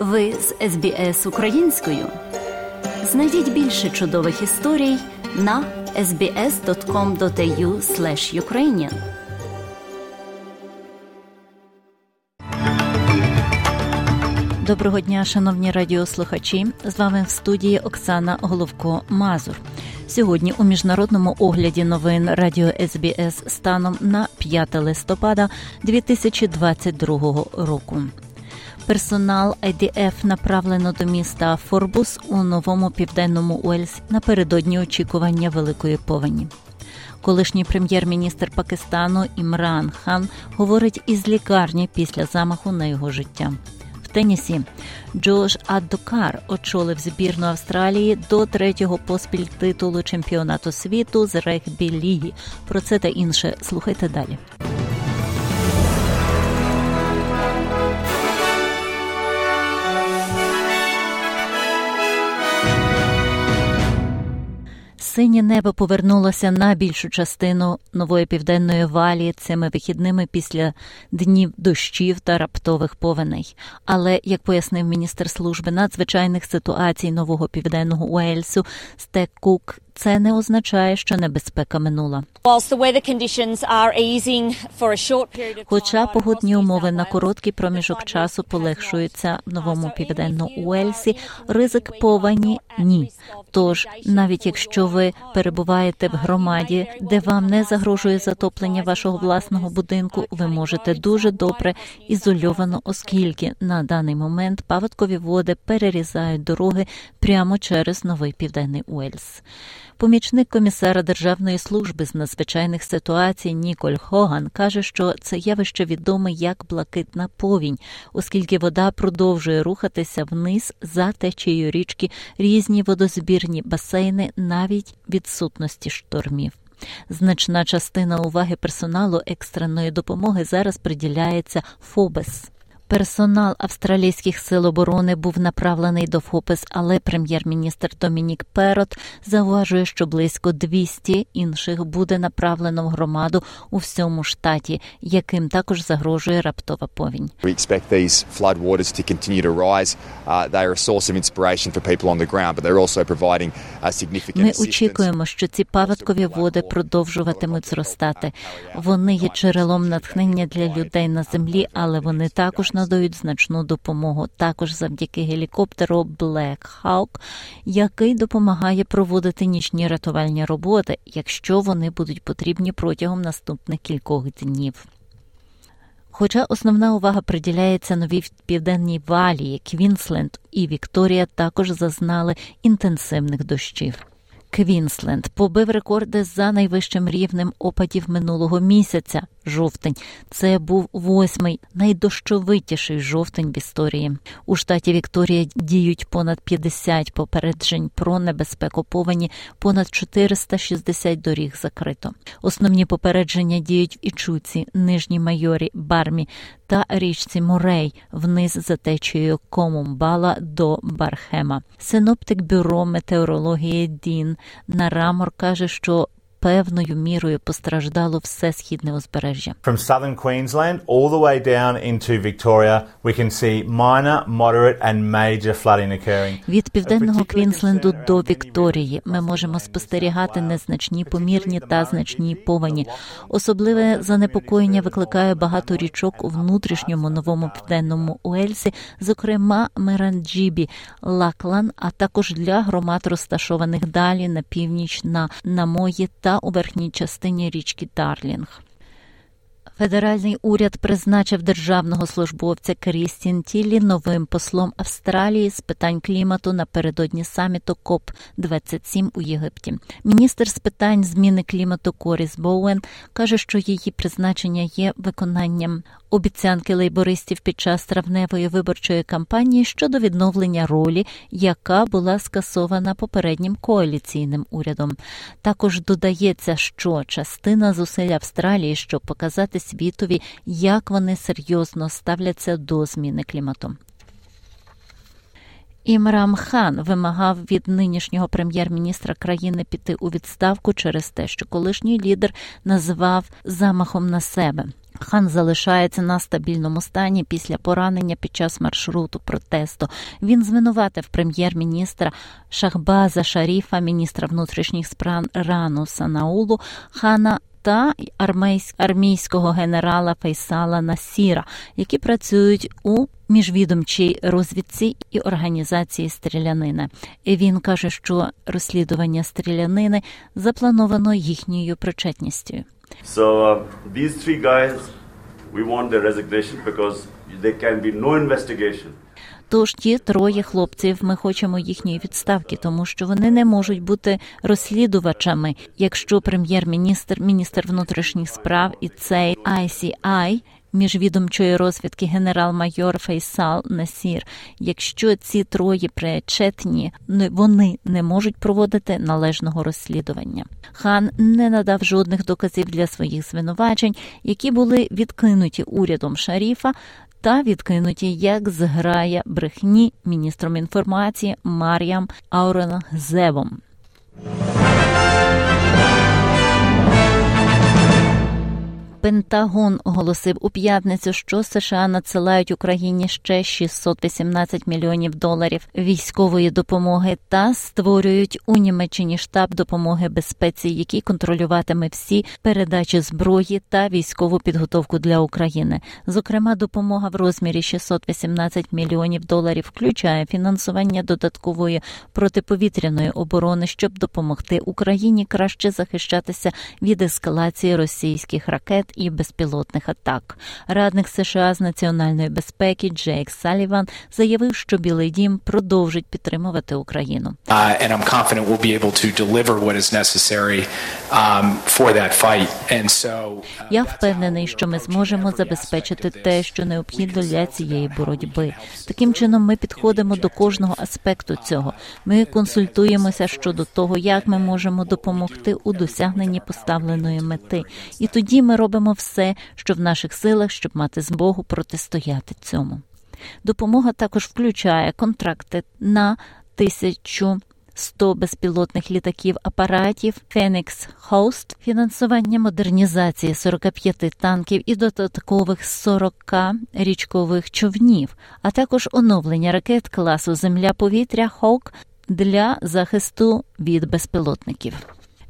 Ви з СБС українською. Знайдіть більше чудових історій на sbs.com.au ukrainian Доброго дня, шановні радіослухачі. З вами в студії Оксана Головко Мазур. Сьогодні у міжнародному огляді новин Радіо СБС станом на 5 листопада 2022 року. Персонал IDF направлено до міста Форбус у новому південному Уельсі напередодні очікування великої повені. Колишній прем'єр-міністр Пакистану Імран Хан говорить із лікарні після замаху на його життя. В тенісі Джош Аддокар очолив збірну Австралії до третього поспіль титулу чемпіонату світу з регбі ліги. Про це та інше слухайте далі. Синє небо повернулося на більшу частину нової південної валії цими вихідними після днів дощів та раптових повеней. Але як пояснив міністр служби надзвичайних ситуацій нового південного Уельсу Стек Кук, це не означає, що небезпека минула. Хоча погодні умови на короткий проміжок часу полегшуються в новому південному Уельсі, ризик повені ні. Тож, навіть якщо ви перебуваєте в громаді, де вам не загрожує затоплення вашого власного будинку, ви можете дуже добре ізольовано, оскільки на даний момент паводкові води перерізають дороги прямо через новий південний Уельс. Помічник комісара Державної служби з надзвичайних ситуацій Ніколь Хоган каже, що це явище відоме як блакитна повінь, оскільки вода продовжує рухатися вниз за течією річки різні водозбірні басейни навіть відсутності штормів. Значна частина уваги персоналу екстреної допомоги зараз приділяється ФОБЕС. Персонал австралійських сил оборони був направлений до ФОПЕС, але прем'єр-міністр Домінік Перот зауважує, що близько 200 інших буде направлено в громаду у всьому штаті, яким також загрожує раптова повінь. Ми очікуємо, що ці паводкові води продовжуватимуть зростати. Вони є джерелом натхнення для людей на землі, але вони також надають значну допомогу також завдяки гелікоптеру Black Hawk, який допомагає проводити нічні рятувальні роботи, якщо вони будуть потрібні протягом наступних кількох днів. Хоча основна увага приділяється Новій Південній Валії, Квінсленд і Вікторія також зазнали інтенсивних дощів. Квінсленд побив рекорди за найвищим рівнем опадів минулого місяця. Жовтень це був восьмий найдощовитіший жовтень в історії. У штаті Вікторія діють понад 50 попереджень про небезпеку повені, понад 460 доріг закрито. Основні попередження діють в Ічуці, Нижній Майорі, Бармі та річці Морей вниз за течією Комумбала до Бархема. Синоптик бюро метеорології Дін Нарамор каже, що певною мірою постраждало все східне узбережжя. From southern Queensland all the way down into Victoria, we can see minor, moderate and major flooding occurring. Від південного Квінсленду до Вікторії ми можемо спостерігати незначні помірні та значні повені. Особливе занепокоєння викликає багато річок у внутрішньому Новому Південному Уельсі, зокрема Меранджібі, Лаклан, а також для громад розташованих далі на північ на Намої та та у верхній частині річки Дарлінг. Федеральний уряд призначив державного службовця Крістін Тіллі новим послом Австралії з питань клімату напередодні саміту КОП 27 у Єгипті. Міністр з питань зміни клімату Коріс Боуен каже, що її призначення є виконанням обіцянки лейбористів під час травневої виборчої кампанії щодо відновлення ролі, яка була скасована попереднім коаліційним урядом. Також додається, що частина зусиль Австралії, щоб показати світові, як вони серйозно ставляться до зміни клімату. Імрам Хан вимагав від нинішнього прем'єр-міністра країни піти у відставку через те, що колишній лідер назвав замахом на себе. Хан залишається на стабільному стані після поранення під час маршруту протесту. Він звинуватив прем'єр-міністра Шахбаза Шаріфа, міністра внутрішніх справ Рану Санаулу, хана та армійського генерала Фейсала Насіра, які працюють у міжвідомчій розвідці в організації стрілянини. І Він каже, що розслідування стрілянини заплановано їхньою причетністю. So uh, these three guys, we want their resignation because there can be no investigation. Тож ті троє хлопців ми хочемо їхньої відставки, тому що вони не можуть бути розслідувачами, якщо прем'єр-міністр, міністр внутрішніх справ і цей ICI, міжвідомчої розвідки генерал-майор Фейсал Насір. Якщо ці троє причетні, вони не можуть проводити належного розслідування. Хан не надав жодних доказів для своїх звинувачень, які були відкинуті урядом Шаріфа та відкинуті як зграя брехні міністром інформації Мар'ям Ауренгзевом. Пентагон оголосив у п'ятницю, що США надсилають Україні ще 618 мільйонів доларів військової допомоги та створюють у Німеччині штаб допомоги безпеці, який контролюватиме всі передачі зброї та військову підготовку для України. Зокрема, допомога в розмірі 618 мільйонів доларів включає фінансування додаткової протиповітряної оборони, щоб допомогти Україні краще захищатися від ескалації російських ракет і безпілотних атак. Радник США з національної безпеки Джейк Саліван заявив, що Білий Дім продовжить підтримувати Україну. Я впевнений, що ми зможемо забезпечити те, що необхідно для цієї боротьби. Таким чином, ми підходимо до кожного аспекту цього. Ми консультуємося щодо того, як ми можемо допомогти у досягненні поставленої мети, і тоді ми робимо робимо все, що в наших силах, щоб мати змогу протистояти цьому. Допомога також включає контракти на тисячу. 100 безпілотних літаків апаратів Phoenix Host, фінансування модернізації 45 танків і додаткових 40 річкових човнів, а також оновлення ракет класу Земля-повітря Hawk для захисту від безпілотників.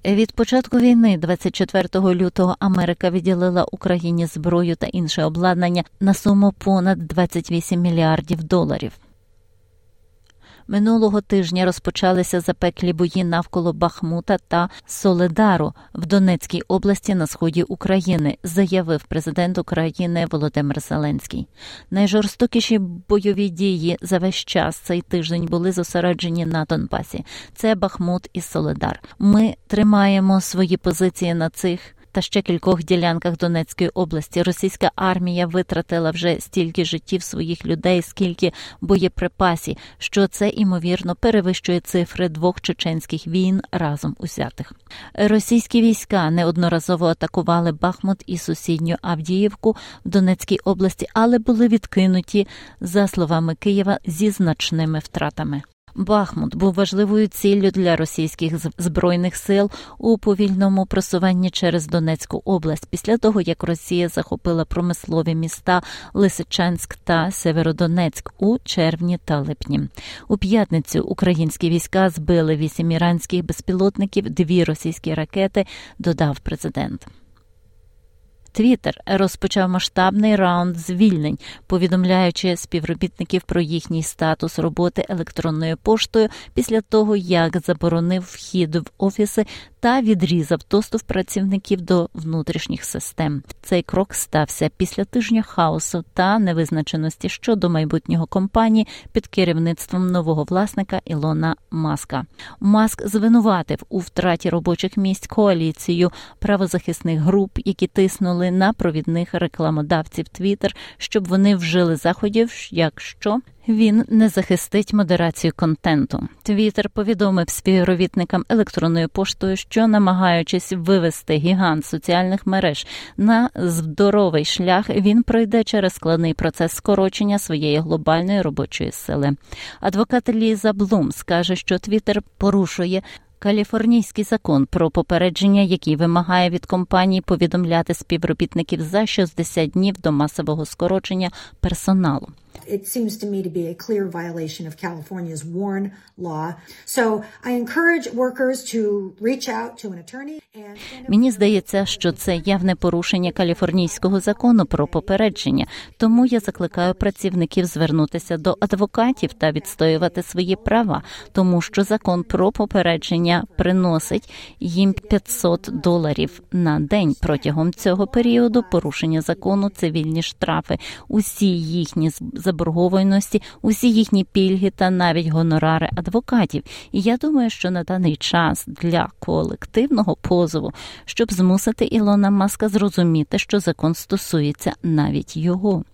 Від початку війни, 24 лютого, Америка виділила Україні зброю та інше обладнання на суму понад 28 мільярдів доларів. Минулого тижня розпочалися запеклі бої навколо Бахмута та Соледару в Донецькій області на сході України, заявив президент України Володимир Зеленський. Найжорстокіші бойові дії за весь час цей тиждень були зосереджені на Донбасі. Це Бахмут і Соледар. Ми тримаємо свої позиції на цих та ще кількох ділянках Донецької області російська армія витратила вже стільки життів своїх людей, скільки боєприпасів, що це імовірно перевищує цифри двох чеченських війн разом узятих. Російські війська неодноразово атакували Бахмут і сусідню Авдіївку в Донецькій області, але були відкинуті за словами Києва зі значними втратами. Бахмут був важливою ціллю для російських збройних сил у повільному просуванні через Донецьку область після того, як Росія захопила промислові міста Лисичанськ та Северодонецьк у червні та липні. У п'ятницю українські війська збили вісім іранських безпілотників, дві російські ракети. Додав президент. Твіттер розпочав масштабний раунд звільнень, повідомляючи співробітників про їхній статус роботи електронною поштою після того, як заборонив вхід в офіси та відрізав доступ працівників до внутрішніх систем. Цей крок стався після тижня хаосу та невизначеності щодо майбутнього компанії під керівництвом нового власника Ілона Маска. Маск звинуватив у втраті робочих місць коаліцію правозахисних груп, які тиснули на провідних рекламодавців Twitter, щоб вони вжили заходів, якщо він не захистить модерацію контенту. Твіттер повідомив співробітникам електронною поштою, що намагаючись вивести гігант соціальних мереж на здоровий шлях, він пройде через складний процес скорочення своєї глобальної робочої сили. Адвокат Ліза Блум скаже, що Твіттер порушує Каліфорнійський закон про попередження, який вимагає від компаній повідомляти співробітників за 60 днів до масового скорочення персоналу. It seems to me to be a clear violation of California's WARN law. So I encourage workers to reach out to an attorney and Мені здається, що це явне порушення каліфорнійського закону про попередження. Тому я закликаю працівників звернутися до адвокатів та відстоювати свої права, тому що закон про попередження приносить їм 500 доларів на день протягом цього періоду. Порушення закону, цивільні штрафи, усі їхні заборгованості, усі їхні пільги та навіть гонорари адвокатів. І я думаю, що на даний час для колективного позову, щоб змусити Ілона Маска зрозуміти, що закон стосується навіть його.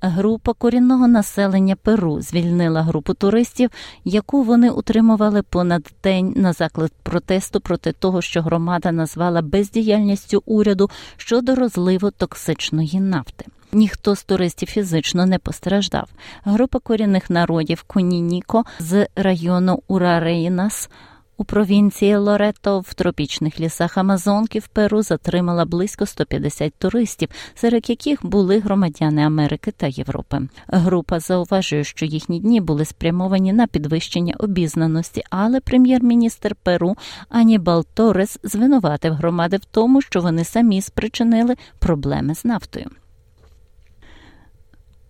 Група корінного населення Перу звільнила групу туристів, яку вони утримували понад день на заклик протесту проти того, що громада назвала бездіяльністю уряду щодо розливу токсичної нафти. Ніхто з туристів фізично не постраждав. Група корінних народів Кунініко з району Урарейнас у провінції Лорето в тропічних лісах Амазонки в Перу затримала близько 150 туристів, серед яких були громадяни Америки та Європи. Група зауважує, що їхні дні були спрямовані на підвищення обізнаності, але прем'єр-міністр Перу Анібал Торес звинуватив громади в тому, що вони самі спричинили проблеми з нафтою.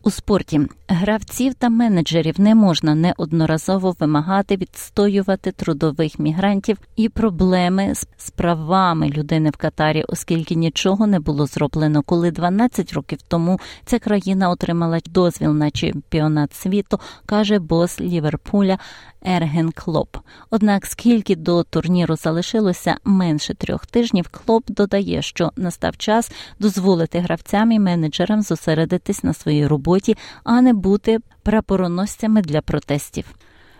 У спорті гравців та менеджерів не можна неодноразово вимагати відстоювати трудових мігрантів і проблеми з правами людини в Катарі, оскільки нічого не було зроблено, коли 12 років тому ця країна отримала дозвіл на чемпіонат світу, каже бос Ліверпуля Ерген Клоп. Однак, скільки до турніру залишилося менше трьох тижнів, Клоп додає, що настав час дозволити гравцям і менеджерам зосередитись на своїй роботі, а не бути прапороносцями для протестів.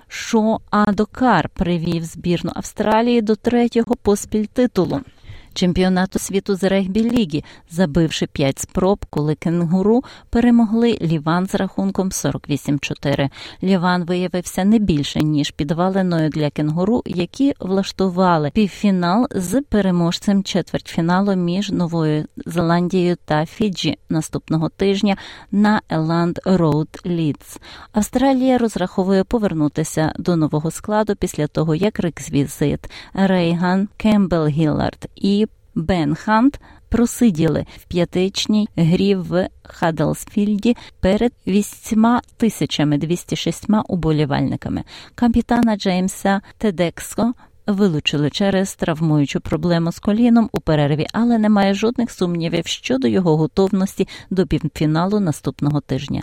Шо Адокар привів збірну Австралії до третього поспіль титулу чемпіонату світу з регбі ліги, забивши п'ять спроб, коли кенгуру перемогли Ліван з рахунком 48-4. Ліван виявився не більше ніж підваленою для кенгуру, які влаштували півфінал з переможцем четвертьфіналу між Новою Зеландією та Фіджі наступного тижня на Елланд Роуд Лідс. Австралія розраховує повернутися до нового складу після того, як реквізит Рейган Кембел Гіллард і Бен Хант просиділи в п'ятичній грі в Хаддлсфілді перед 8206 уболівальниками. Капітана Джеймса Тедекско вилучили через травмуючу проблему з коліном у перерві, але немає жодних сумнівів щодо його готовності до півфіналу наступного тижня.